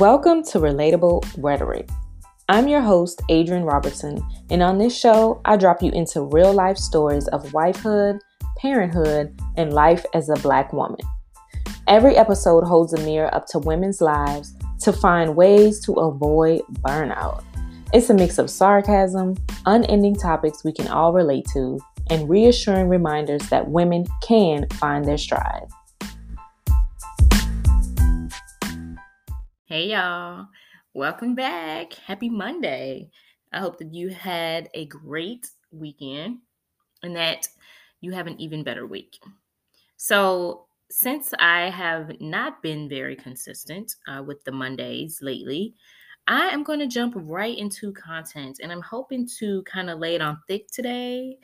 Welcome to Relatable Rhetoric. I'm your host, Adrianne Robertson, and on this show, I drop you into real life stories of wifehood, parenthood, and life as a Black woman. Every episode holds a mirror up to women's lives to find ways to avoid burnout. It's a mix of sarcasm, unending topics we can all relate to, and reassuring reminders that women can find their stride. Hey, y'all. Welcome back. Happy Monday. I hope that you had a great weekend and that you have an even better week. So, since I have not been very consistent uh, with the Mondays lately, I am going to jump right into content and I'm hoping to kind of lay it on thick today.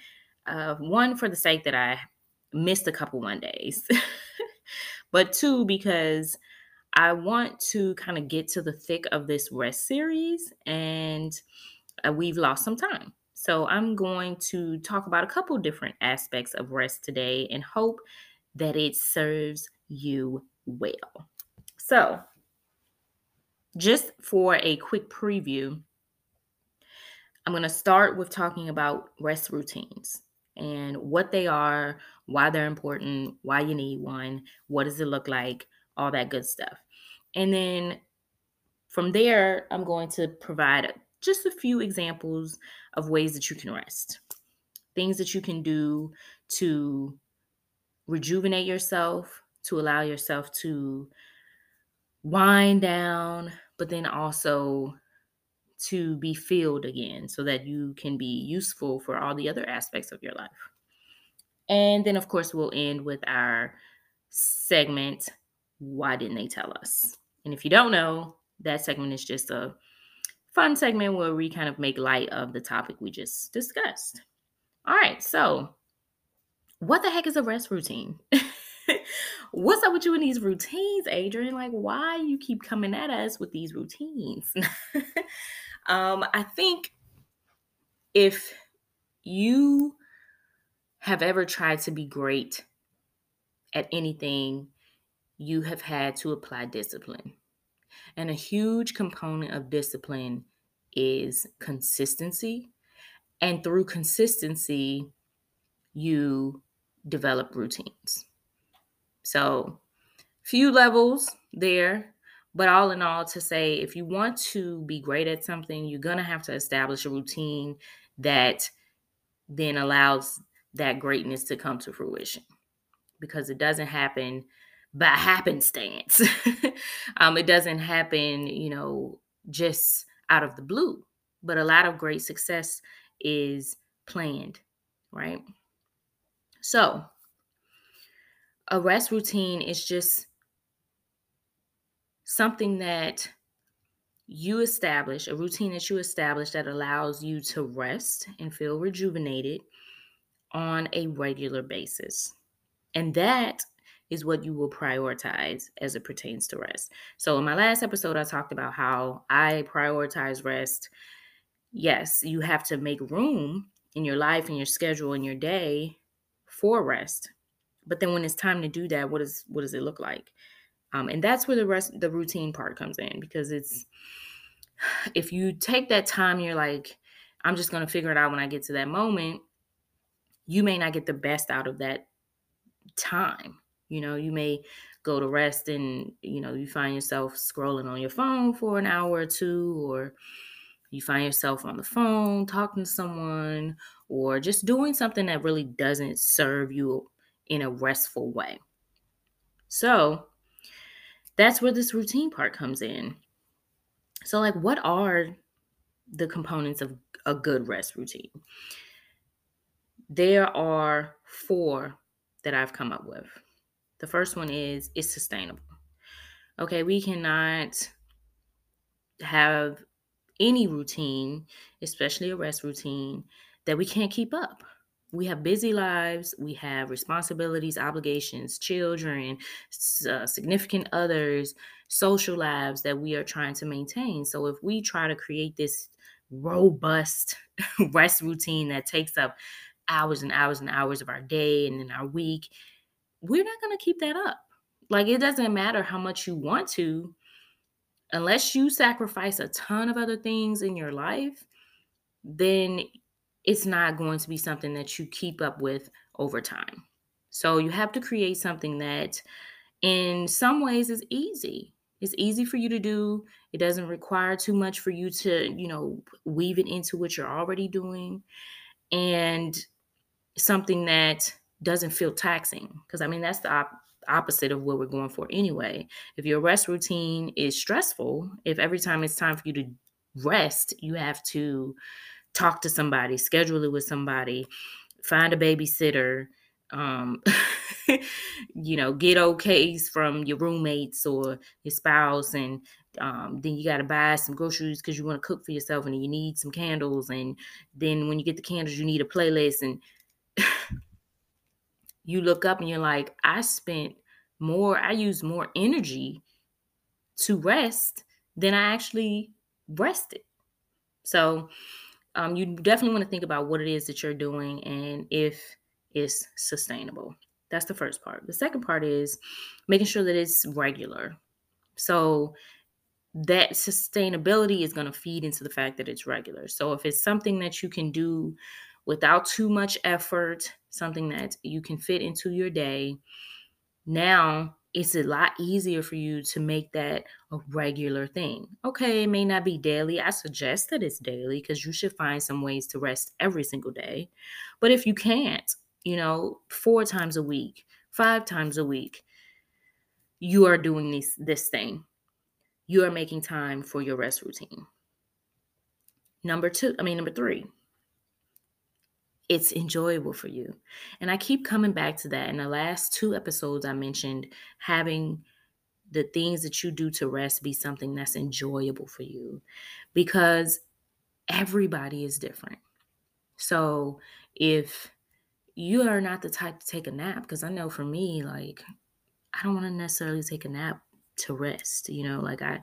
Uh, one, for the sake that I missed a couple Mondays, but two, because I want to kind of get to the thick of this rest series, and uh, we've lost some time. So I'm going to talk about a couple different aspects of rest today and hope that it serves you well. So, just for a quick preview, I'm going to start with talking about rest routines and what they are, why they're important, why you need one, what does it look like, all that good stuff. And then from there, I'm going to provide just a few examples of ways that you can rest, things that you can do to rejuvenate yourself, to allow yourself to wind down, but then also to be filled again so that you can be useful for all the other aspects of your life. And then, of course, we'll end with our segment Why Didn't They Tell Us? And if you don't know, that segment is just a fun segment where we kind of make light of the topic we just discussed. All right, so what the heck is a rest routine? What's up with you in these routines, Adrianne? Like, why you keep coming at us with these routines? um, I think if you have ever tried to be great at anything you have had to apply discipline. And a huge component of discipline is consistency. And through consistency, you develop routines. So, few levels there, but all in all, to say if you want to be great at something, you're going to have to establish a routine that then allows that greatness to come to fruition because it doesn't happen by happenstance. um, it doesn't happen, you know, just out of the blue. But a lot of great success is planned, right? So, a rest routine is just something that you establish, a routine that you establish that allows you to rest and feel rejuvenated on a regular basis. And that is what you will prioritize as it pertains to rest. So, in my last episode, I talked about how I prioritize rest. Yes, you have to make room in your life and your schedule and your day for rest. But then when it's time to do that, what is what does it look like? Um, and that's where the rest the routine part comes in because it's if you take that time, you're like, I'm just gonna figure it out when I get to that moment, you may not get the best out of that time you know, you may go to rest and, you know, you find yourself scrolling on your phone for an hour or two, or you find yourself on the phone talking to someone, or just doing something that really doesn't serve you in a restful way. So that's where this routine part comes in. So, like, what are the components of a good rest routine? There are four that I've come up with. The first one is it's sustainable. Okay, we cannot have any routine, especially a rest routine, that we can't keep up. We have busy lives, we have responsibilities, obligations, children, uh, significant others, social lives that we are trying to maintain. So if we try to create this robust rest routine that takes up hours and hours and hours of our day and in our week, we're not going to keep that up. Like it doesn't matter how much you want to, unless you sacrifice a ton of other things in your life, then it's not going to be something that you keep up with over time. So you have to create something that in some ways is easy. It's easy for you to do. It doesn't require too much for you to, you know, weave it into what you're already doing. And something that doesn't feel taxing. Because I mean, that's the op- opposite of what we're going for anyway. If your rest routine is stressful, if every time it's time for you to rest, you have to talk to somebody, schedule it with somebody, find a babysitter, um, you know, get okays from your roommates or your spouse, and um, then you got to buy some groceries because you want to cook for yourself, and you need some candles, and then when you get the candles, you need a playlist, and you look up and you're like, I spent more, I used more energy to rest than I actually rested. So um, you definitely want to think about what it is that you're doing and if it's sustainable. That's the first part. The second part is making sure that it's regular. So that sustainability is going to feed into the fact that it's regular. So if it's something that you can do without too much effort, something that you can fit into your day, now it's a lot easier for you to make that a regular thing. Okay, it may not be daily. I suggest that it's daily because you should find some ways to rest every single day. But if you can't, you know, four times a week, five times a week, you are doing this this thing. You are making time for your rest routine. Number 2, I mean number 3, it's enjoyable for you. And I keep coming back to that. In the last two episodes, I mentioned having the things that you do to rest be something that's enjoyable for you because everybody is different. So if you are not the type to take a nap, because I know for me, like, I don't want to necessarily take a nap to rest. You know, like I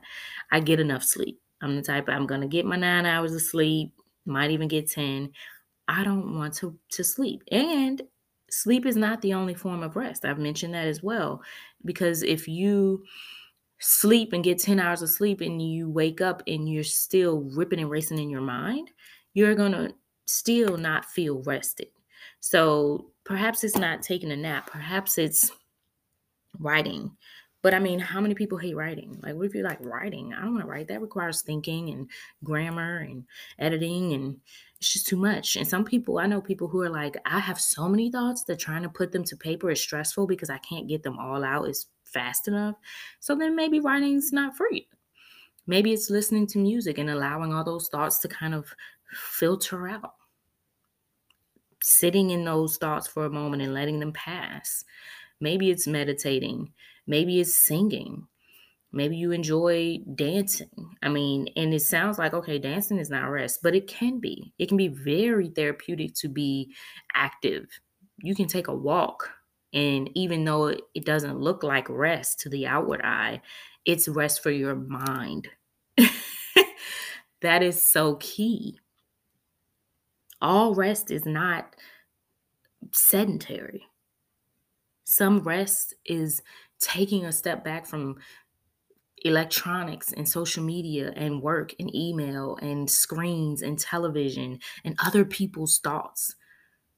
I get enough sleep. I'm the type I'm gonna get my nine hours of sleep, might even get 10. I don't want to to sleep. And sleep is not the only form of rest. I've mentioned that as well because if you sleep and get 10 hours of sleep and you wake up and you're still ripping and racing in your mind, you're going to still not feel rested. So perhaps it's not taking a nap, perhaps it's writing, but I mean, how many people hate writing? Like, what if you like writing? I don't want to write. That requires thinking and grammar and editing, and it's just too much. And some people, I know people who are like, I have so many thoughts that trying to put them to paper is stressful because I can't get them all out as fast enough. So then maybe writing's not for you. Maybe it's listening to music and allowing all those thoughts to kind of filter out. Sitting in those thoughts for a moment and letting them pass. Maybe it's meditating Maybe it's singing. Maybe you enjoy dancing. I mean, and it sounds like, okay, dancing is not rest, but it can be. It can be very therapeutic to be active. You can take a walk, and even though it doesn't look like rest to the outward eye, it's rest for your mind. that is so key. All rest is not sedentary. Some rest is taking a step back from electronics and social media and work and email and screens and television and other people's thoughts.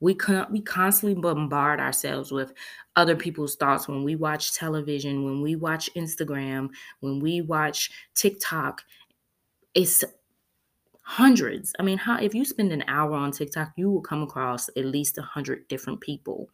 We con- we constantly bombard ourselves with other people's thoughts when we watch television, when we watch Instagram, when we watch TikTok. It's hundreds. I mean, how if you spend an hour on TikTok, you will come across at least a hundred different people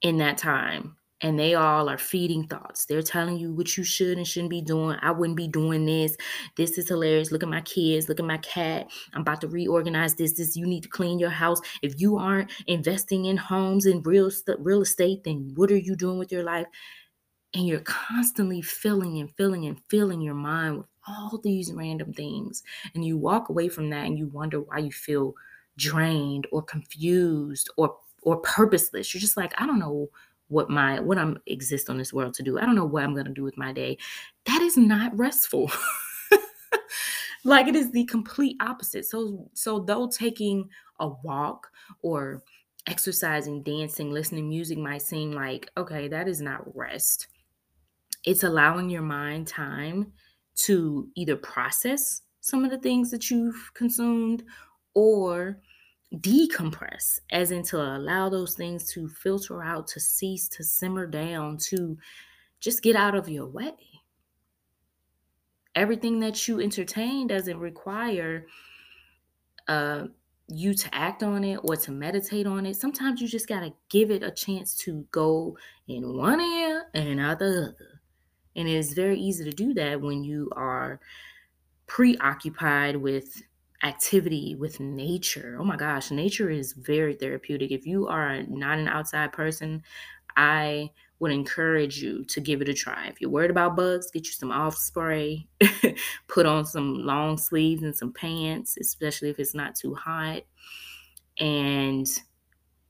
in that time and they all are feeding thoughts. They're telling you what you should and shouldn't be doing. I wouldn't be doing this. This is hilarious. Look at my kids. Look at my cat. I'm about to reorganize this. This you need to clean your house. If you aren't investing in homes and real st- real estate, then what are you doing with your life? And you're constantly filling and filling and filling your mind with all these random things. And you walk away from that and you wonder why you feel drained or confused or or purposeless. You're just like, I don't know what my what I'm exist on this world to do. I don't know what I'm going to do with my day. That is not restful. like it is the complete opposite. So so though taking a walk or exercising, dancing, listening music might seem like okay, that is not rest. it's allowing your mind time to either process some of the things that you've consumed or decompress, as in to allow those things to filter out, to cease, to simmer down, to just get out of your way. Everything that you entertain doesn't require uh, you to act on it or to meditate on it. Sometimes you just got to give it a chance to go in one ear and out the other. And it is very easy to do that when you are preoccupied with activity with nature. Oh my gosh, nature is very therapeutic. If you are not an outside person, I would encourage you to give it a try. If you're worried about bugs, get you some off spray, put on some long sleeves and some pants, especially if it's not too hot, and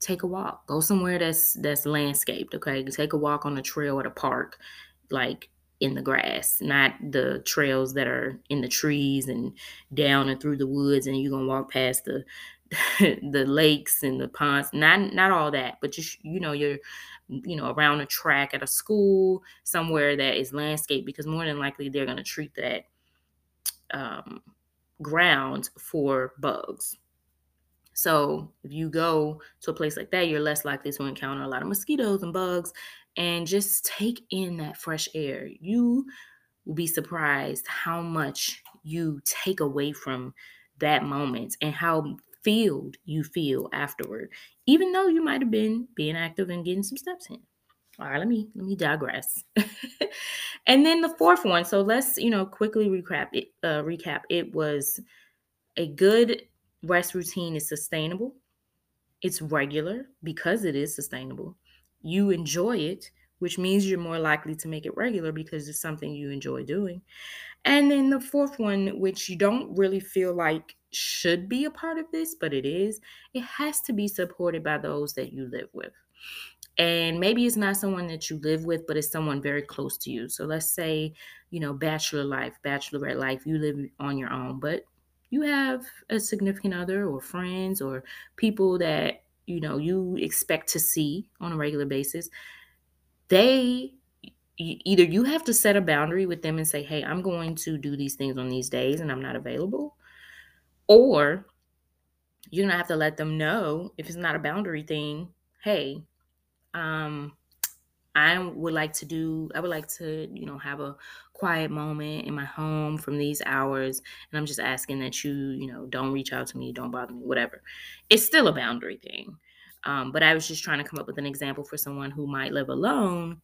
take a walk. Go somewhere that's that's landscaped, okay? Take a walk on a trail at a park. Like in the grass, not the trails that are in the trees and down and through the woods, and you're gonna walk past the the lakes and the ponds. Not not all that, but just you know you're you know around a track at a school somewhere that is landscaped because more than likely they're gonna treat that um, ground for bugs. So if you go to a place like that, you're less likely to encounter a lot of mosquitoes and bugs and just take in that fresh air. You will be surprised how much you take away from that moment and how filled you feel afterward, even though you might have been being active and getting some steps in. All right, let me let me digress. and then the fourth one. So let's you know quickly recap it. Uh, recap. It was a good rest routine is sustainable. It's regular because it is sustainable you enjoy it, which means you're more likely to make it regular because it's something you enjoy doing. And then the fourth one, which you don't really feel like should be a part of this, but it is, it has to be supported by those that you live with. And maybe it's not someone that you live with, but it's someone very close to you. So let's say, you know, bachelor life, bachelorette life, you live on your own, but you have a significant other or friends or people that you know you expect to see on a regular basis they either you have to set a boundary with them and say hey i'm going to do these things on these days and i'm not available or you're gonna have to let them know if it's not a boundary thing hey um I would like to do, I would like to, you know, have a quiet moment in my home from these hours. And I'm just asking that you, you know, don't reach out to me, don't bother me, whatever. It's still a boundary thing. Um, but I was just trying to come up with an example for someone who might live alone.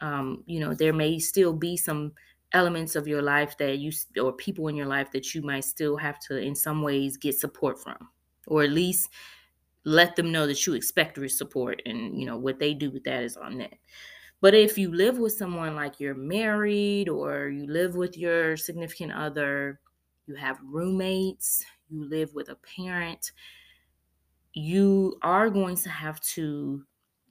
Um, you know, there may still be some elements of your life that you or people in your life that you might still have to in some ways get support from or at least let them know that you expect support and you know what they do with that is on that but if you live with someone like you're married or you live with your significant other you have roommates you live with a parent you are going to have to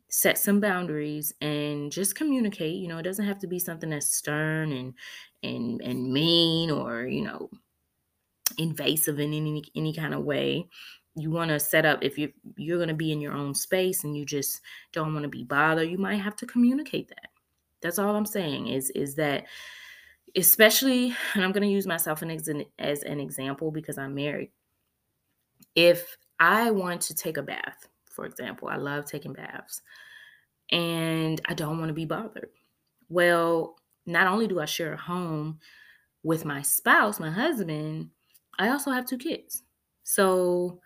set some boundaries and just communicate. You know it doesn't have to be something that's stern and and and mean or you know invasive in any any kind of way you want to set up if you you're going to be in your own space and you just don't want to be bothered you might have to communicate that. That's all i'm saying is is that especially and i'm going to use myself an, as an example because i'm married. If i want to take a bath for example i love taking baths and i don't want to be bothered. Well not only do i share a home with my spouse my husband i also have two kids. So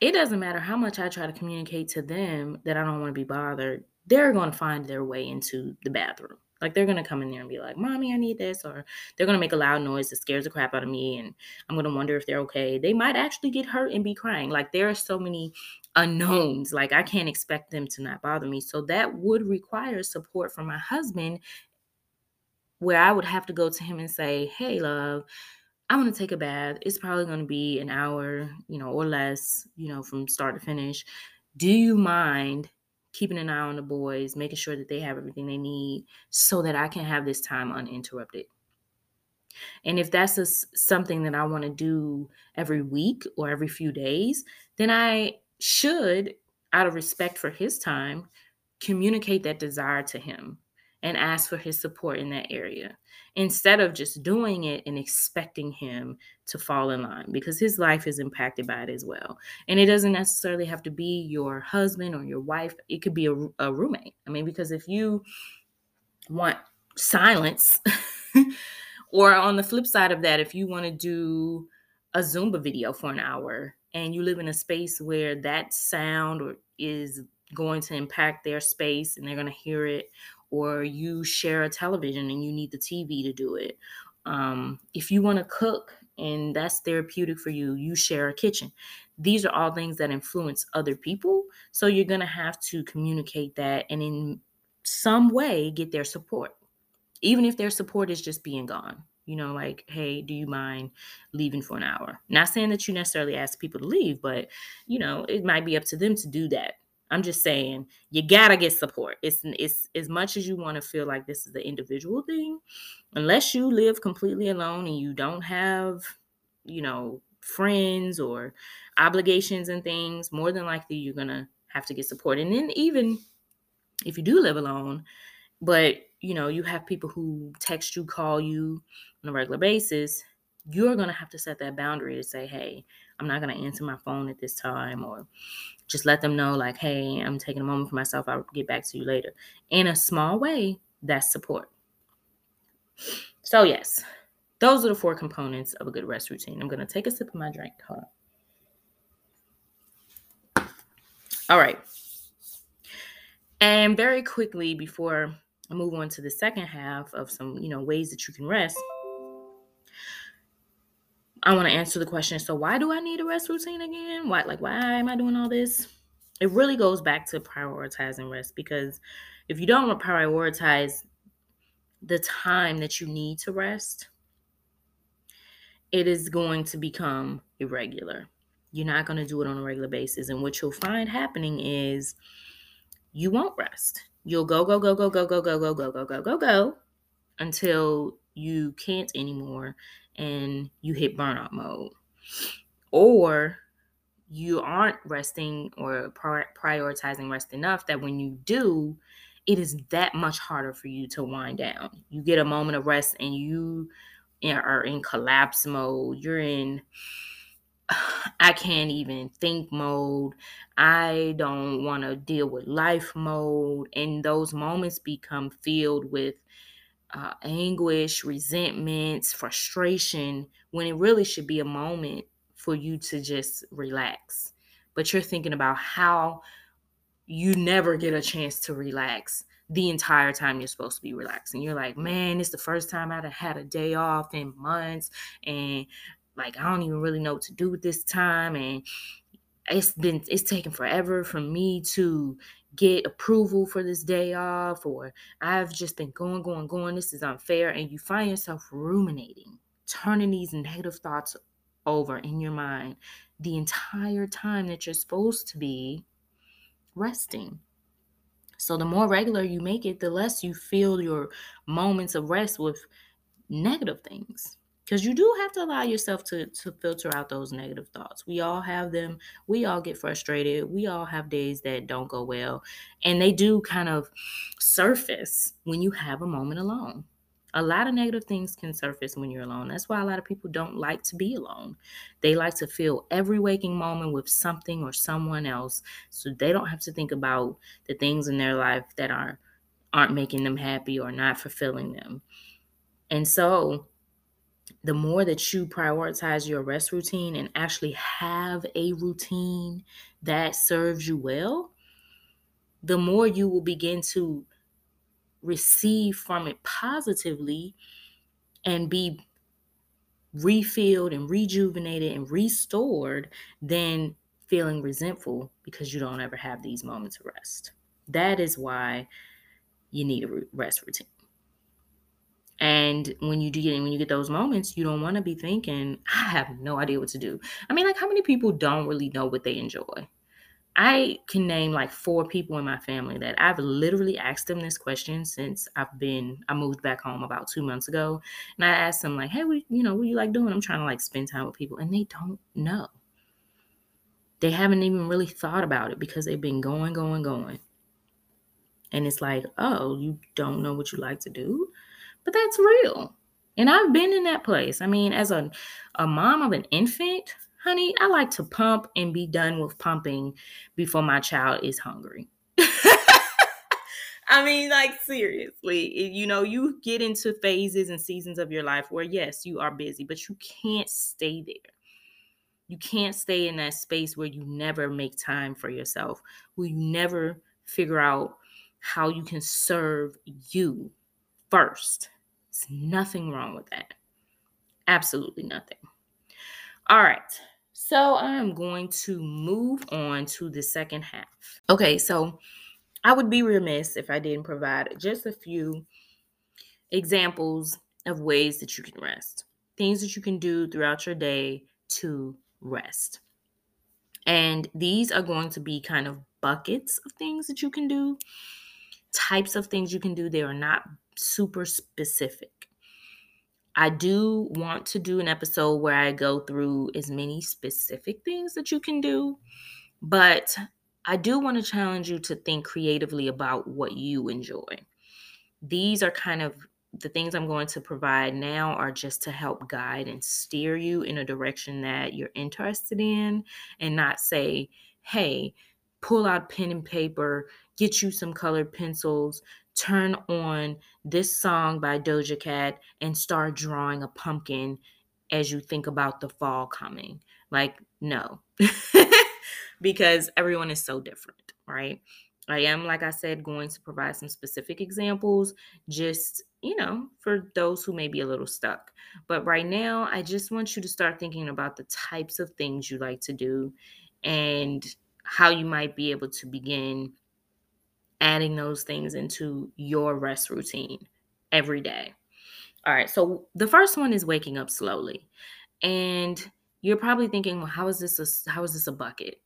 it doesn't matter how much I try to communicate to them that I don't want to be bothered, they're going to find their way into the bathroom. Like they're going to come in there and be like, Mommy, I need this. Or they're going to make a loud noise that scares the crap out of me. And I'm going to wonder if they're okay. They might actually get hurt and be crying. Like there are so many unknowns. Like I can't expect them to not bother me. So that would require support from my husband where I would have to go to him and say, Hey, love, I want to take a bath. It's probably going to be an hour, you know, or less, you know, from start to finish. Do you mind keeping an eye on the boys, making sure that they have everything they need so that I can have this time uninterrupted? And if that's a, something that I want to do every week or every few days, then I should, out of respect for his time, communicate that desire to him and ask for his support in that area instead of just doing it and expecting him to fall in line because his life is impacted by it as well. And it doesn't necessarily have to be your husband or your wife, it could be a, a roommate. I mean, because if you want silence, or on the flip side of that, if you want to do a Zumba video for an hour and you live in a space where that sound is going to impact their space and they're going to hear it or you share a television and you need the TV to do it. Um, if you want to cook and that's therapeutic for you, you share a kitchen. These are all things that influence other people. So you're going to have to communicate that and in some way get their support, even if their support is just being gone. You know, like, hey, do you mind leaving for an hour? Not saying that you necessarily ask people to leave, but, you know, it might be up to them to do that I'm just saying you gotta get support. It's it's as much as you want to feel like this is the individual thing, unless you live completely alone and you don't have, you know, friends or obligations and things, more than likely you're gonna have to get support. And then even if you do live alone, but you know, you have people who text you, call you on a regular basis, you're gonna have to set that boundary to say, hey, I'm not gonna answer my phone at this time or just let them know like hey i'm taking a moment for myself. I'll get back to you later. In a small way that's support. So yes those are the four components of a good rest routine. I'm going to take a sip of my drink. Hold on. All right. And very quickly before i move on to the second half of some you know ways that you can rest I want to answer the question. So why do I need a rest routine again? Why like why am I doing all this? It really goes back to prioritizing rest because if you don't prioritize the time that you need to rest, it is going to become irregular. You're not going to do it on a regular basis. And what you'll find happening is you won't rest. You'll go, go, go, go, go, go, go, go, go, go, go, go, go until you can't anymore and you hit burnout mode. Or you aren't resting or prioritizing rest enough that when you do, it is that much harder for you to wind down. You get a moment of rest and you are in collapse mode. You're in I can't even think mode. I don't want to deal with life mode. And those moments become filled with uh, anguish, resentments, frustration, when it really should be a moment for you to just relax. But you're thinking about how you never get a chance to relax the entire time you're supposed to be relaxing. You're like, man, it's the first time I've had a day off in months, and like I don't even really know what to do with this time, and it's been it's taken forever for me to get approval for this day off or I've just been going, going, going. This is unfair. And you find yourself ruminating, turning these negative thoughts over in your mind the entire time that you're supposed to be resting. So the more regular you make it, the less you feel your moments of rest with negative things because you do have to allow yourself to to filter out those negative thoughts. We all have them. We all get frustrated. We all have days that don't go well and they do kind of surface when you have a moment alone. A lot of negative things can surface when you're alone. That's why a lot of people don't like to be alone. They like to fill every waking moment with something or someone else so they don't have to think about the things in their life that are aren't making them happy or not fulfilling them. And so the more that you prioritize your rest routine and actually have a routine that serves you well, the more you will begin to receive from it positively and be refilled and rejuvenated and restored than feeling resentful because you don't ever have these moments of rest. That is why you need a rest routine. And when you do get when you get those moments, you don't want to be thinking, I have no idea what to do. I mean, like how many people don't really know what they enjoy? I can name like four people in my family that I've literally asked them this question since I've been I moved back home about two months ago, and I asked them like, "Hey, what, you know, what do you like doing?" I'm trying to like spend time with people, and they don't know. They haven't even really thought about it because they've been going, going, going. And it's like, oh, you don't know what you like to do? But that's real. And I've been in that place. I mean, as a, a mom of an infant, honey, I like to pump and be done with pumping before my child is hungry. I mean, like, seriously, you know, you get into phases and seasons of your life where, yes, you are busy, but you can't stay there. You can't stay in that space where you never make time for yourself, where you never figure out how you can serve you first. There's nothing wrong with that. Absolutely nothing. All right. So I'm going to move on to the second half. Okay, so I would be remiss if I didn't provide just a few examples of ways that you can rest, things that you can do throughout your day to rest. And these are going to be kind of buckets of things that you can do, types of things you can do. They are not super specific. I do want to do an episode where I go through as many specific things that you can do, but I do want to challenge you to think creatively about what you enjoy. These are kind of the things I'm going to provide now are just to help guide and steer you in a direction that you're interested in and not say, hey, pull out pen and paper, get you some colored pencils, turn on this song by Doja Cat and start drawing a pumpkin as you think about the fall coming. Like, no, because everyone is so different, right? I am, like I said, going to provide some specific examples just, you know, for those who may be a little stuck. But right now, I just want you to start thinking about the types of things you like to do and how you might be able to begin adding those things into your rest routine every day. All right, so the first one is waking up slowly. And you're probably thinking, well, how is this a, how is this a bucket?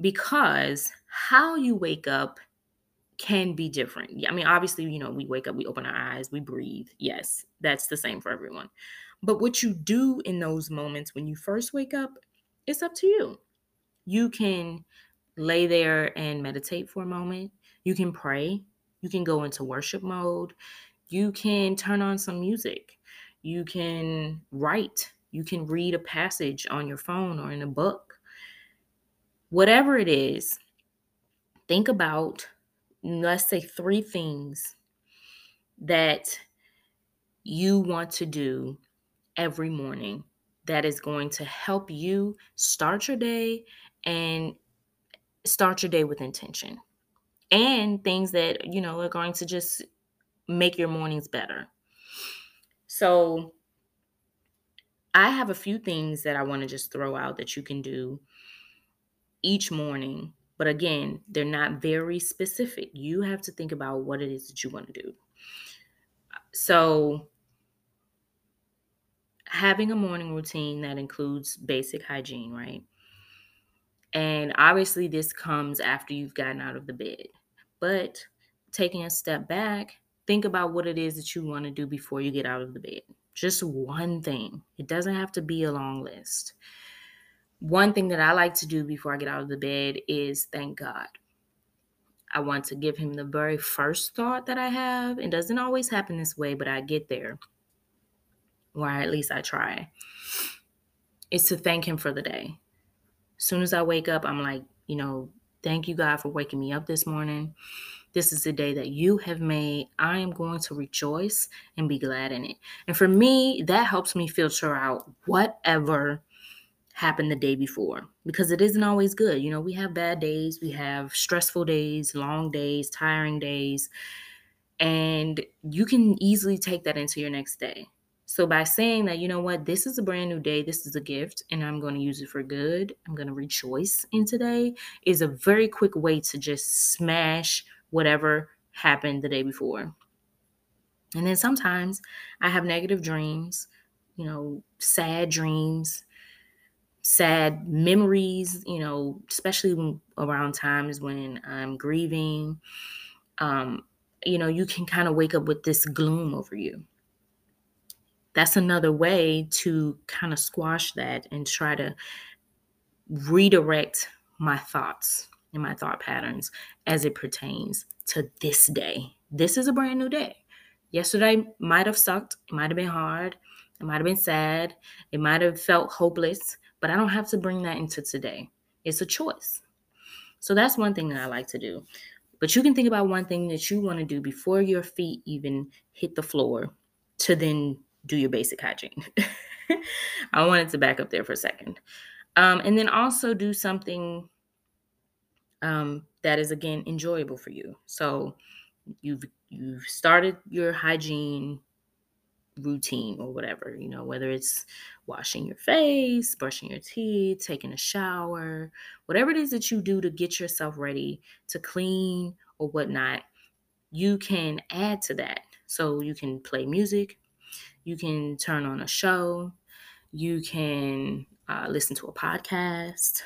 because how you wake up can be different. I mean, obviously, you know, we wake up, we open our eyes, we breathe. Yes, that's the same for everyone. But what you do in those moments when you first wake up, it's up to you. You can lay there and meditate for a moment. You can pray. You can go into worship mode. You can turn on some music. You can write. You can read a passage on your phone or in a book whatever it is, think about, let's say, three things that you want to do every morning that is going to help you start your day and start your day with intention and things that you know are going to just make your mornings better so i have a few things that i want to just throw out that you can do each morning. But again, they're not very specific. You have to think about what it is that you want to do. So, having a morning routine that includes basic hygiene, right? And obviously, this comes after you've gotten out of the bed. But taking a step back, think about what it is that you want to do before you get out of the bed. Just one thing. It doesn't have to be a long list one thing that I like to do before I get out of the bed is thank God. I want to give him the very first thought that I have. It doesn't always happen this way, but I get there, or at least I try. Is to thank him for the day. As soon as I wake up, I'm like, you know, thank you, God, for waking me up this morning. This is the day that you have made. I am going to rejoice and be glad in it. And for me, that helps me filter out whatever happened the day before because it isn't always good. You know, we have bad days, we have stressful days, long days, tiring days, and you can easily take that into your next day. So by saying that, you know what, this is a brand new day, this is a gift, and I'm going to use it for good, I'm going to rejoice in today, is a very quick way to just smash whatever happened the day before. And then sometimes I have negative dreams, you know, sad dreams, sad memories, you know, especially around times when I'm grieving. Um, you know, you can kind of wake up with this gloom over you. That's another way to kind of squash that and try to redirect my thoughts. and my thought patterns as it pertains to this day. This is a brand new day. Yesterday might have sucked, it might have been hard, it might have been sad, it might have felt hopeless, but I don't have to bring that into today. It's a choice. So that's one thing that I like to do. But you can think about one thing that you want to do before your feet even hit the floor to then do your basic hygiene. I wanted to back up there for a second. Um, and then also do something um, that is again enjoyable for you. So you've you've started your hygiene routine or whatever, you know, whether it's washing your face, brushing your teeth, taking a shower, whatever it is that you do to get yourself ready to clean or whatnot, you can add to that. So you can play music, you can turn on a show, you can uh, listen to a podcast,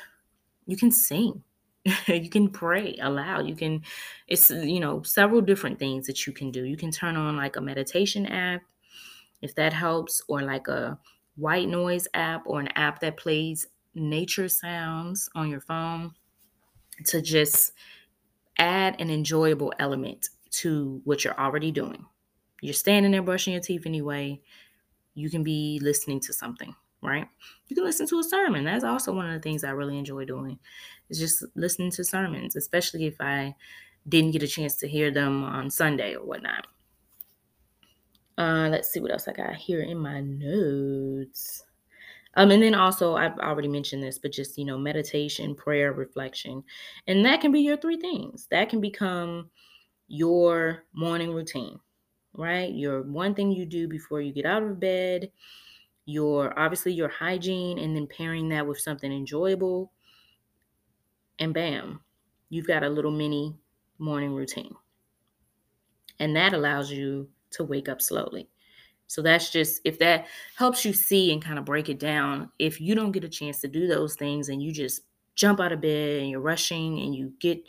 you can sing. you can pray aloud. You can, it's, you know, several different things that you can do. You can turn on like a meditation app if that helps, or like a white noise app or an app that plays nature sounds on your phone to just add an enjoyable element to what you're already doing. You're standing there brushing your teeth anyway. You can be listening to something, right? You can listen to a sermon. That's also one of the things I really enjoy doing. Is just listening to sermons, especially if I didn't get a chance to hear them on Sunday or whatnot. Uh, let's see what else I got here in my notes. Um, and then also, I've already mentioned this, but just, you know, meditation, prayer, reflection. And that can be your three things. That can become your morning routine, right? Your one thing you do before you get out of bed, your obviously your hygiene, and then pairing that with something enjoyable. And bam, you've got a little mini morning routine. And that allows you to wake up slowly. So that's just if that helps you see and kind of break it down. If you don't get a chance to do those things and you just jump out of bed and you're rushing and you get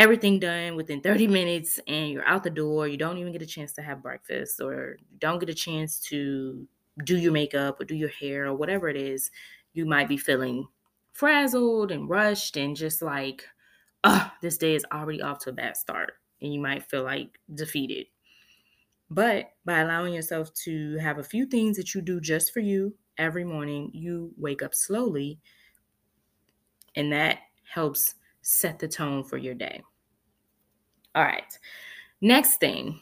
everything done within 30 minutes and you're out the door, you don't even get a chance to have breakfast or don't get a chance to do your makeup or do your hair or whatever it is, you might be feeling frazzled and rushed and just like, oh, this day is already off to a bad start. And you might feel like defeated. But by allowing yourself to have a few things that you do just for you every morning, you wake up slowly, and that helps set the tone for your day. All right. Next thing,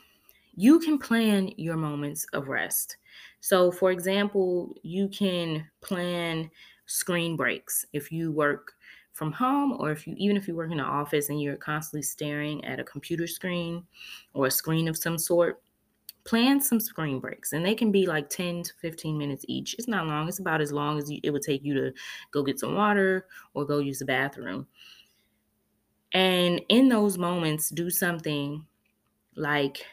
you can plan your moments of rest. So, for example, you can plan screen breaks if you work from home or if you even if you work in an office and you're constantly staring at a computer screen or a screen of some sort plan some screen breaks and they can be like 10 to 15 minutes each it's not long it's about as long as you, it would take you to go get some water or go use the bathroom and in those moments do something like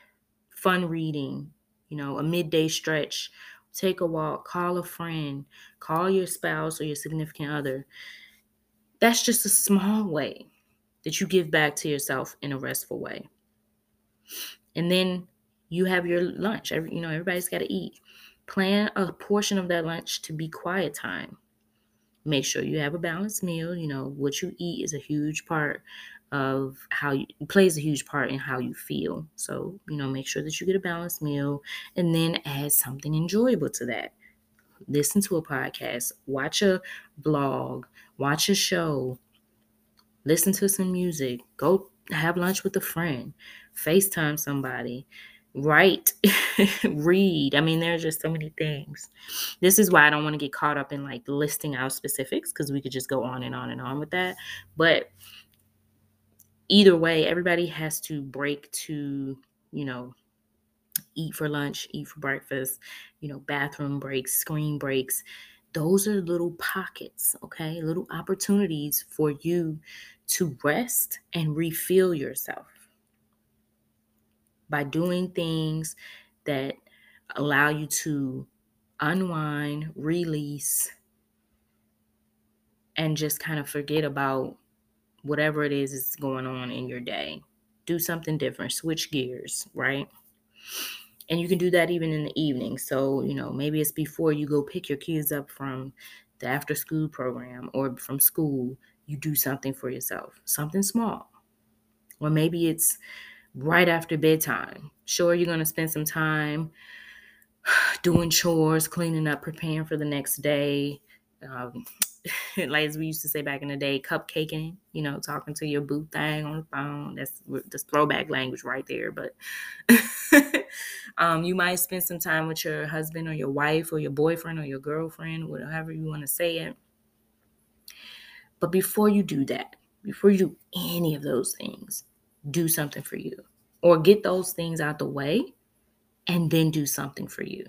fun reading you know a midday stretch take a walk call a friend call your spouse or your significant other that's just a small way that you give back to yourself in a restful way and then you have your lunch. Every, you know, everybody's got to eat. Plan a portion of that lunch to be quiet time. Make sure you have a balanced meal. You know, what you eat is a huge part of how you plays a huge part in how you feel. So, you know, make sure that you get a balanced meal and then add something enjoyable to that. Listen to a podcast, watch a blog, watch a show, listen to some music, go have lunch with a friend, FaceTime somebody, write, read. I mean, there's just so many things. This is why I don't want to get caught up in like listing out specifics because we could just go on and on and on with that. But either way, everybody has to break to, you know, eat for lunch, eat for breakfast, you know, bathroom breaks, screen breaks. Those are little pockets, okay? Little opportunities for you to rest and refill yourself by doing things that allow you to unwind, release, and just kind of forget about whatever it is that's going on in your day. Do something different, switch gears, right? And you can do that even in the evening. So, you know, maybe it's before you go pick your kids up from the after school program or from school. you do something for yourself, something small. Or maybe it's right after bedtime. Sure, you're going to spend some time doing chores, cleaning up, preparing for the next day. Um, like as we used to say back in the day, cupcaking, you know, talking to your boo thing on the phone. That's the throwback language right there. But um, you might spend some time with your husband or your wife or your boyfriend or your girlfriend, whatever you want to say it. But before you do that, before you do any of those things, do something for you or get those things out the way and then do something for you.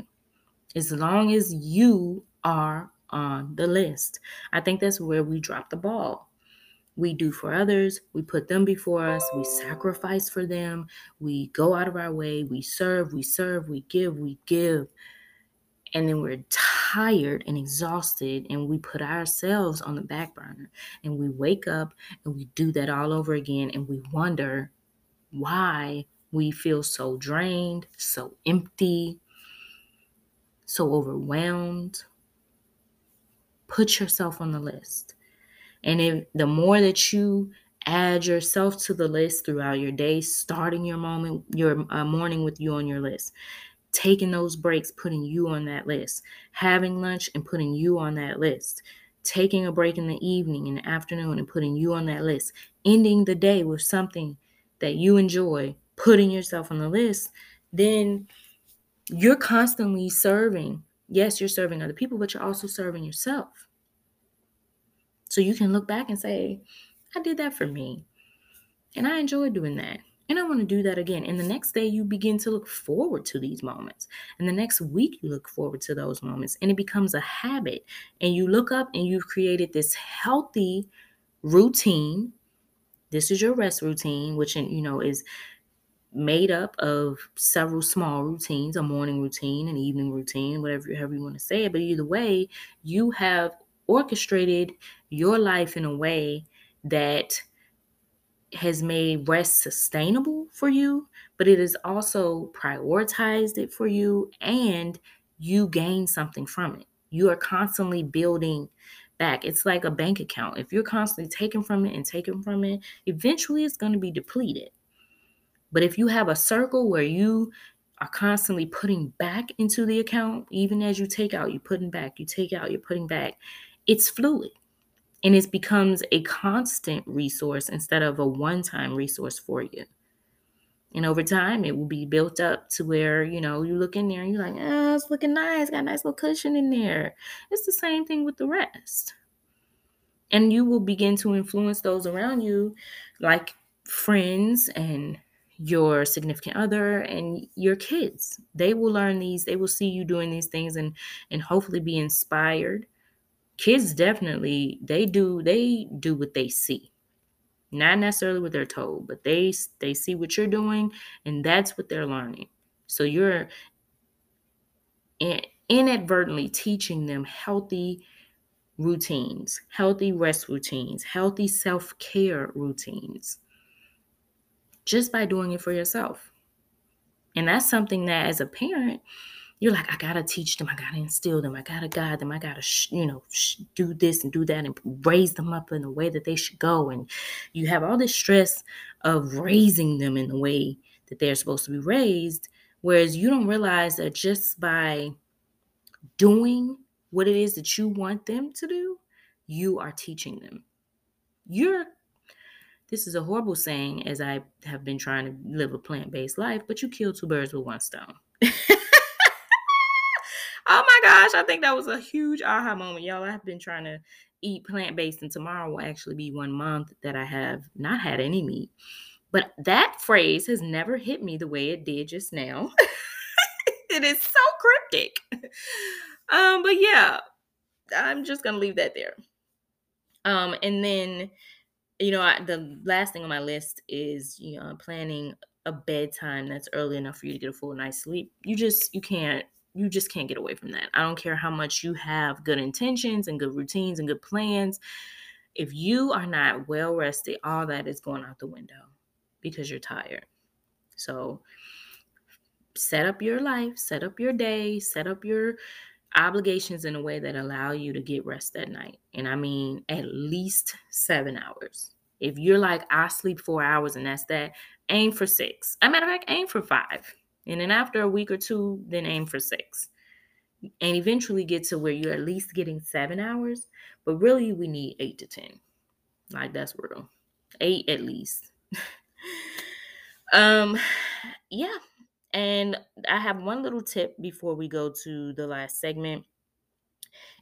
As long as you are on the list. I think that's where we drop the ball. We do for others, we put them before us, we sacrifice for them, we go out of our way, we serve, we serve, we give, we give. And then we're tired and exhausted, and we put ourselves on the back burner. And we wake up and we do that all over again, and we wonder why we feel so drained, so empty, so overwhelmed put yourself on the list. And if the more that you add yourself to the list throughout your day, starting your moment, your uh, morning with you on your list, taking those breaks, putting you on that list, having lunch and putting you on that list, taking a break in the evening and afternoon and putting you on that list, ending the day with something that you enjoy, putting yourself on the list, then you're constantly serving Yes, you're serving other people, but you're also serving yourself. So you can look back and say, I did that for me. And I enjoy doing that. And I want to do that again. And the next day, you begin to look forward to these moments. And the next week, you look forward to those moments. And it becomes a habit. And you look up and you've created this healthy routine. This is your rest routine, which, you know, is made up of several small routines, a morning routine, an evening routine, whatever however you want to say it. But either way, you have orchestrated your life in a way that has made rest sustainable for you, but it has also prioritized it for you and you gain something from it. You are constantly building back. It's like a bank account. If you're constantly taking from it and taking from it, eventually it's going to be depleted. But if you have a circle where you are constantly putting back into the account, even as you take out, you're putting back, you take out, you're putting back, it's fluid and it becomes a constant resource instead of a one time resource for you. And over time, it will be built up to where, you know, you look in there and you're like, oh, it's looking nice, got a nice little cushion in there. It's the same thing with the rest. And you will begin to influence those around you, like friends and your significant other and your kids they will learn these they will see you doing these things and and hopefully be inspired kids definitely they do they do what they see not necessarily what they're told but they they see what you're doing and that's what they're learning so you're inadvertently teaching them healthy routines healthy rest routines healthy self-care routines just by doing it for yourself. And that's something that as a parent, you're like, I gotta teach them, I gotta instill them, I gotta guide them, I gotta, sh- you know, sh- do this and do that and raise them up in the way that they should go. And you have all this stress of raising them in the way that they're supposed to be raised. Whereas you don't realize that just by doing what it is that you want them to do, you are teaching them. You're this is a horrible saying as I have been trying to live a plant based life, but you kill two birds with one stone. oh my gosh, I think that was a huge aha moment. Y'all, I've been trying to eat plant based, and tomorrow will actually be one month that I have not had any meat. But that phrase has never hit me the way it did just now. it is so cryptic. Um, but yeah, I'm just gonna leave that there. Um, and then you know, I, the last thing on my list is you know planning a bedtime that's early enough for you to get a full night's sleep. You just you can't you just can't get away from that. I don't care how much you have good intentions and good routines and good plans. If you are not well rested, all that is going out the window because you're tired. So set up your life, set up your day, set up your obligations in a way that allow you to get rest at night. And I mean at least seven hours. If you're like, I sleep four hours and that's that, aim for six. As a matter of fact, aim for five. And then after a week or two, then aim for six. And eventually get to where you're at least getting seven hours. But really, we need eight to 10. Like, that's real. Eight at least. um, yeah. And I have one little tip before we go to the last segment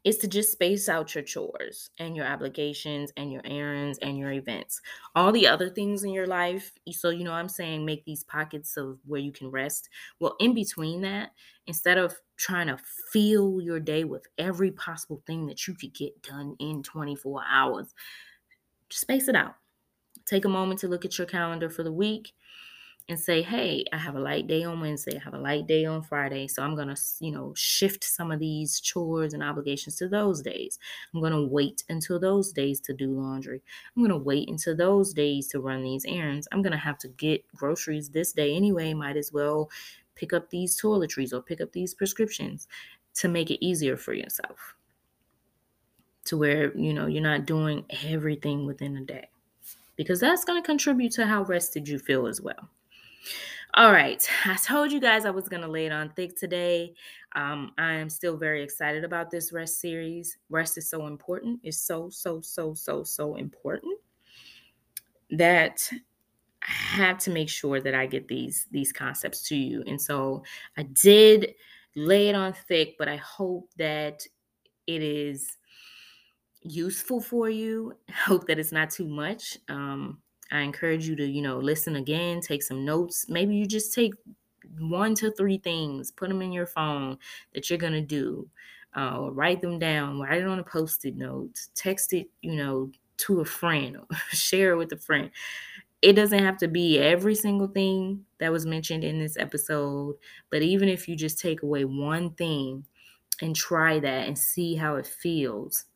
is to just space out your chores and your obligations and your errands and your events. All the other things in your life. So, you know, I'm saying make these pockets of where you can rest. Well, in between that, instead of trying to fill your day with every possible thing that you could get done in 24 hours, just space it out. Take a moment to look at your calendar for the week and say, hey, I have a light day on Wednesday, I have a light day on Friday. So I'm going to, you know, shift some of these chores and obligations to those days. I'm going to wait until those days to do laundry. I'm going to wait until those days to run these errands. I'm going to have to get groceries this day anyway. Might as well pick up these toiletries or pick up these prescriptions to make it easier for yourself. To where, you know, you're not doing everything within a day because that's going to contribute to how rested you feel as well. All right. I told you guys I was to lay it on thick today. Um, I am still very excited about this rest series. Rest is so important. It's so, so, so, so, so important that I have to make sure that I get these these concepts to you. And so I did lay it on thick, but I hope that it is useful for you. I hope that it's not too much. Um, I encourage you to, you know, listen again, take some notes. Maybe you just take one to three things, put them in your phone that you're going to do. Uh, write them down, write it on a post it note, text it, you know, to a friend, share it with a friend. It doesn't have to be every single thing that was mentioned in this episode, but even if you just take away one thing and try that and see how it feels,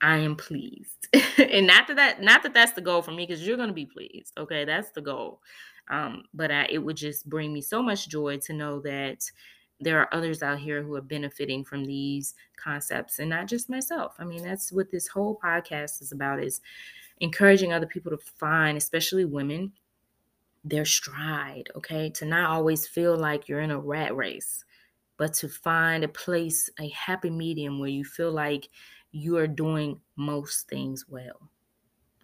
I am pleased. and not that, that not that that's the goal for me because you're going to be pleased. Okay, that's the goal. Um, but I, it would just bring me so much joy to know that there are others out here who are benefiting from these concepts and not just myself. I mean, that's what this whole podcast is about is encouraging other people to find, especially women, their stride, okay? To not always feel like you're in a rat race, but to find a place, a happy medium where you feel like you are doing most things well.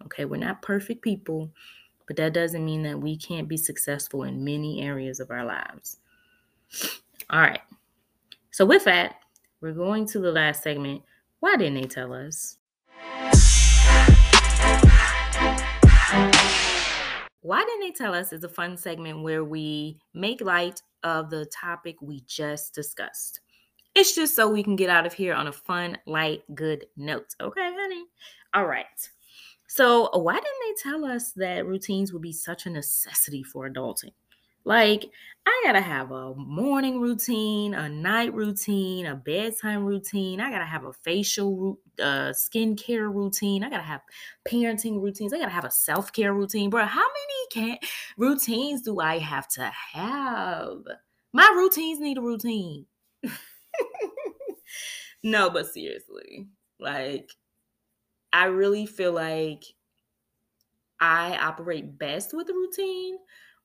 Okay, we're not perfect people, but that doesn't mean that we can't be successful in many areas of our lives. All right. So, with that, we're going to the last segment. Why didn't they tell us? Why didn't they tell us is a fun segment where we make light of the topic we just discussed. It's just so we can get out of here on a fun, light, good note. Okay, honey? All right. So, why didn't they tell us that routines would be such a necessity for adulting? Like, I gotta have a morning routine, a night routine, a bedtime routine. I gotta have a facial uh, skincare routine. I gotta have parenting routines. I gotta have a self care routine. Bro, how many can- routines do I have to have? My routines need a routine. no, but seriously, like, I really feel like I operate best with a routine,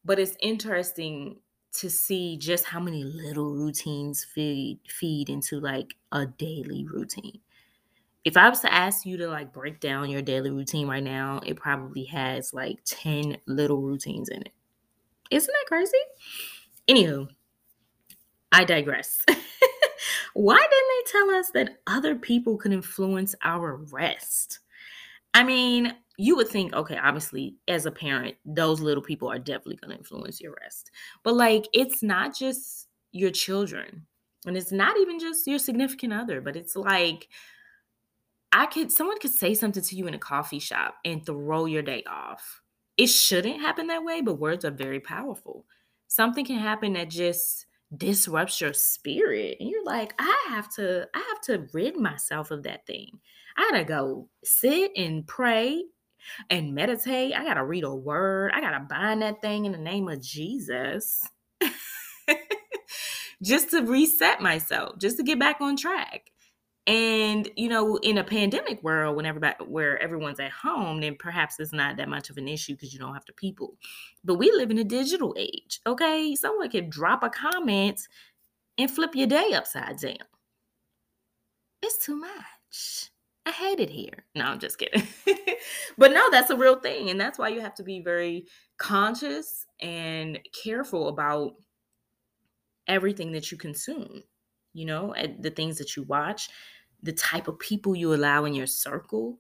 but it's interesting to see just how many little routines feed feed into like a daily routine. If I was to ask you to like break down your daily routine right now, it probably has like 10 little routines in it. Isn't that crazy? Anywho, I digress. Why didn't they tell us that other people could influence our rest? I mean, you would think, okay, obviously, as a parent, those little people are definitely going to influence your rest. But like, it's not just your children, and it's not even just your significant other, but it's like, I could, someone could say something to you in a coffee shop and throw your day off. It shouldn't happen that way, but words are very powerful. Something can happen that just disrupts your spirit and you're like i have to i have to rid myself of that thing. I gotta go sit and pray and meditate. I gotta read a word. I gotta bind that thing in the name of jesus just to reset myself, just to get back on track. And you know, in a pandemic world, when everybody where everyone's at home, then perhaps it's not that much of an issue because you don't have to people. But we live in a digital age. Okay, someone can drop a comment and flip your day upside down. It's too much. I hate it here. No, I'm just kidding. but no, that's a real thing. And that's why you have to be very conscious and careful about everything that you consume, you know, the things that you watch, the type of people you allow in your circle,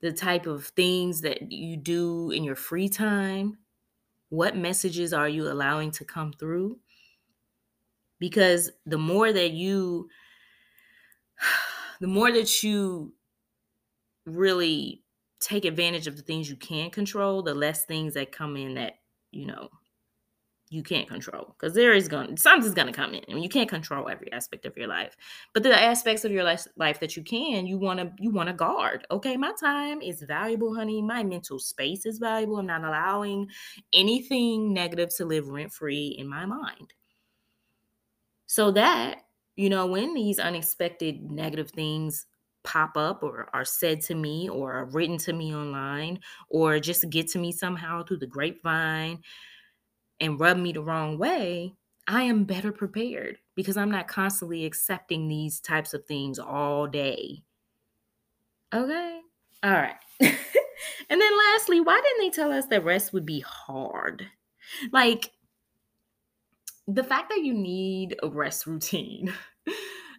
the type of things that you do in your free time. What messages are you allowing to come through? Because the more that you the more that you really take advantage of the things you can control, the less things that come in that, you know, you can't control. Because there is going something's gonna come in. I mean, you can't control every aspect of your life. But the aspects of your life, life that you can, you wanna you wanna guard. Okay, my time is valuable, honey. My mental space is valuable. I'm not allowing anything negative to live rent-free in my mind. So that you know, when these unexpected negative things pop up or are said to me or are written to me online or just get to me somehow through the grapevine and rub me the wrong way, I am better prepared because I'm not constantly accepting these types of things all day. Okay? All right. and then lastly, why didn't they tell us that rest would be hard? Like, the fact that you need a rest routine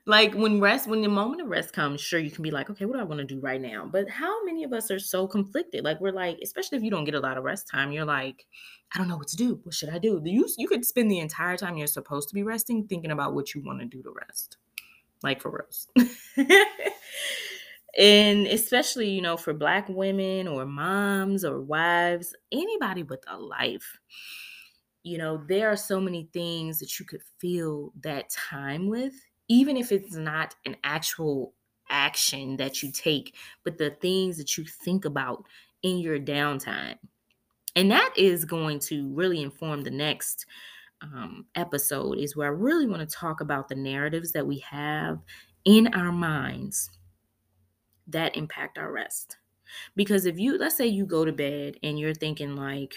like when rest when the moment of rest comes sure you can be like okay what do i want to do right now? But how many of us are so conflicted? Like we're like especially if you don't get a lot of rest time you're like i don't know what to do. What should i do? You, you could spend the entire time you're supposed to be resting thinking about what you want to do to rest. Like for rest and especially you know for black women or moms or wives anybody with a life you know, there are so many things that you could fill that time with, even if it's not an actual action that you take, but the things that you think about in your downtime. And that is going to really inform the next um, episode, is where I really want to talk about the narratives that we have in our minds that impact our rest. Because if you, let's say you go to bed and you're thinking, like,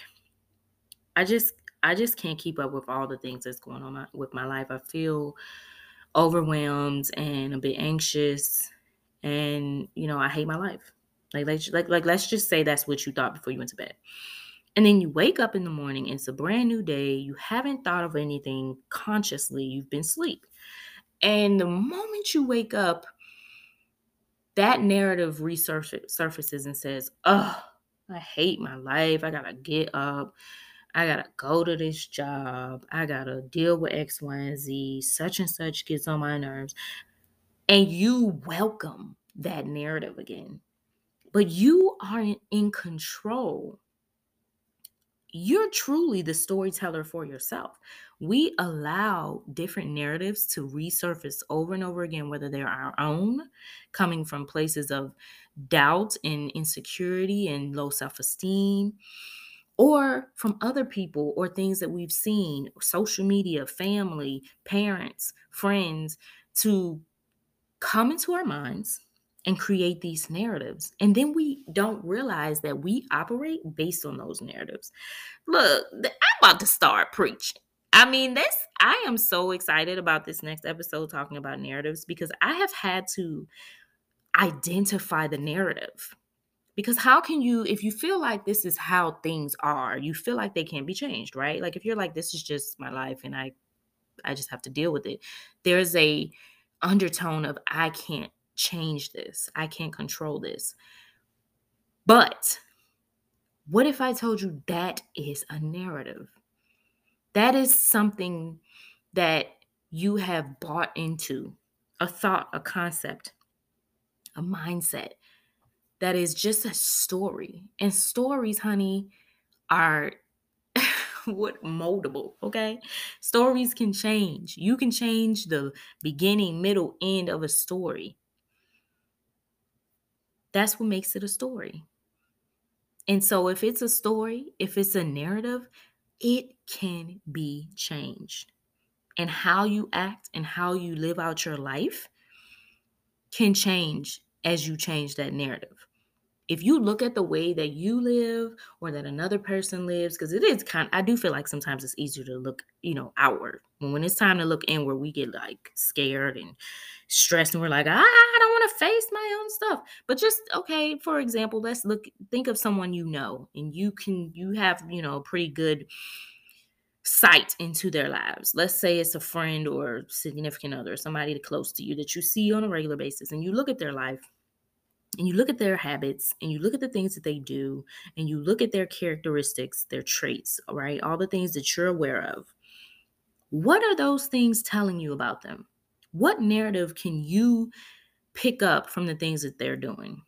I just I just can't keep up with all the things that's going on with my life. I feel overwhelmed and a bit anxious, and you know I hate my life. Like like like like let's just say that's what you thought before you went to bed. And then you wake up in the morning, it's a brand new day. You haven't thought of anything consciously. You've been asleep. And the moment you wake up, that narrative resurfaces and says, Oh, I hate my life. I gotta get up. I gotta go to this job. I gotta deal with X, Y, and Z. Such and such gets on my nerves. And you welcome that narrative again. But you aren't in control. You're truly the storyteller for yourself. We allow different narratives to resurface over and over again, whether they're our own, coming from places of doubt and insecurity and low self esteem or from other people or things that we've seen, social media, family, parents, friends, to come into our minds and create these narratives. And then we don't realize that we operate based on those narratives. Look, I'm about to start preaching. I mean, this I am so excited about this next episode talking about narratives because I have had to identify the narrative because how can you if you feel like this is how things are you feel like they can't be changed right? Like if you're like this is just my life and i i just have to deal with it there's a undertone of i can't change this. I can't control this. But what if i told you that is a narrative? That is something that you have bought into a thought a concept a mindset that is just a story. And stories, honey, are what moldable, okay? Stories can change. You can change the beginning, middle, end of a story. That's what makes it a story. And so if it's a story, if it's a narrative, it can be changed. and how you act and how you live out your life can change as you change that narrative. If you look at the way that you live or that another person lives, because it is kind I do feel like sometimes it's easier to look, you know, outward. When it's time to look inward, we get like scared and stressed and we're like, ah, I don't want to face my own stuff. But just okay, for example, let's look think of someone you know and you can you have, you know, pretty good sight into their lives. Let's say it's a friend or significant other, somebody close to you that you see on a regular basis, and you look at their life and you look at their habits and you look at the things that they do and you look at their characteristics, their traits, right? All the things that you're aware of. What are those things telling you about them? What narrative can you pick up from the things that they're doing?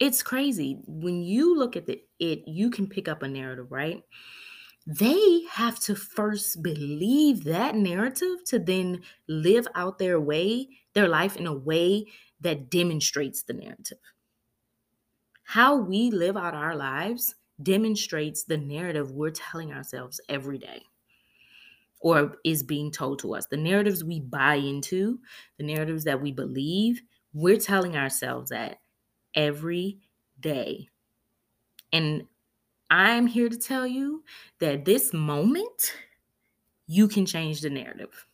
It's crazy. When you look at the, it, you can pick up a narrative, right? They have to first believe that narrative to then live out their way, their life in a way that demonstrates the narrative. How we live out our lives demonstrates the narrative we're telling ourselves every day or is being told to us. The narratives we buy into, the narratives that we believe, we're telling ourselves that every day. And I'm here to tell you that this moment, you can change the narrative.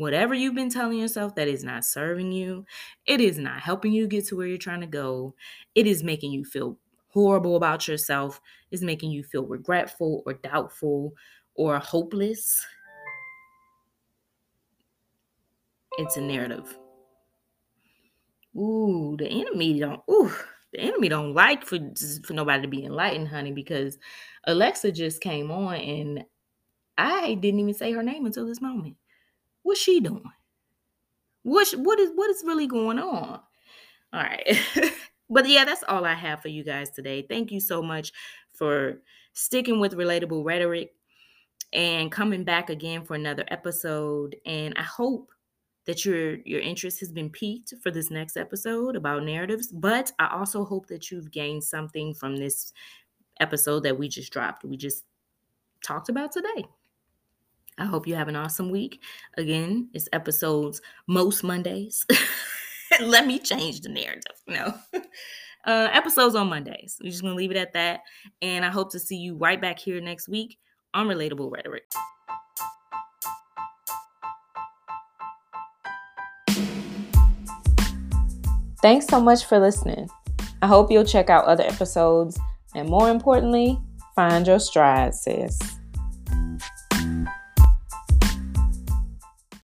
Whatever you've been telling yourself that is not serving you, it is not helping you get to where you're trying to go, it is making you feel horrible about yourself, it's making you feel regretful or doubtful or hopeless. It's a narrative. Ooh, the enemy don't. Ooh, the enemy don't like for for nobody to be enlightened, honey, because Alexa just came on and I didn't even say her name until this moment. What's she doing? What what is what is really going on? All right. but yeah, that's all I have for you guys today. Thank you so much for sticking with relatable rhetoric and coming back again for another episode. And I hope that your your interest has been piqued for this next episode about narratives but i also hope that you've gained something from this episode that we just dropped we just talked about today i hope you have an awesome week. Again it's episodes most mondays. Let me change the narrative no uh episodes on mondays. We're just gonna leave it at that. And i hope to see you right back here next week on relatable rhetoric. Thanks so much for listening. I hope you'll check out other episodes and more importantly, find your stride, sis.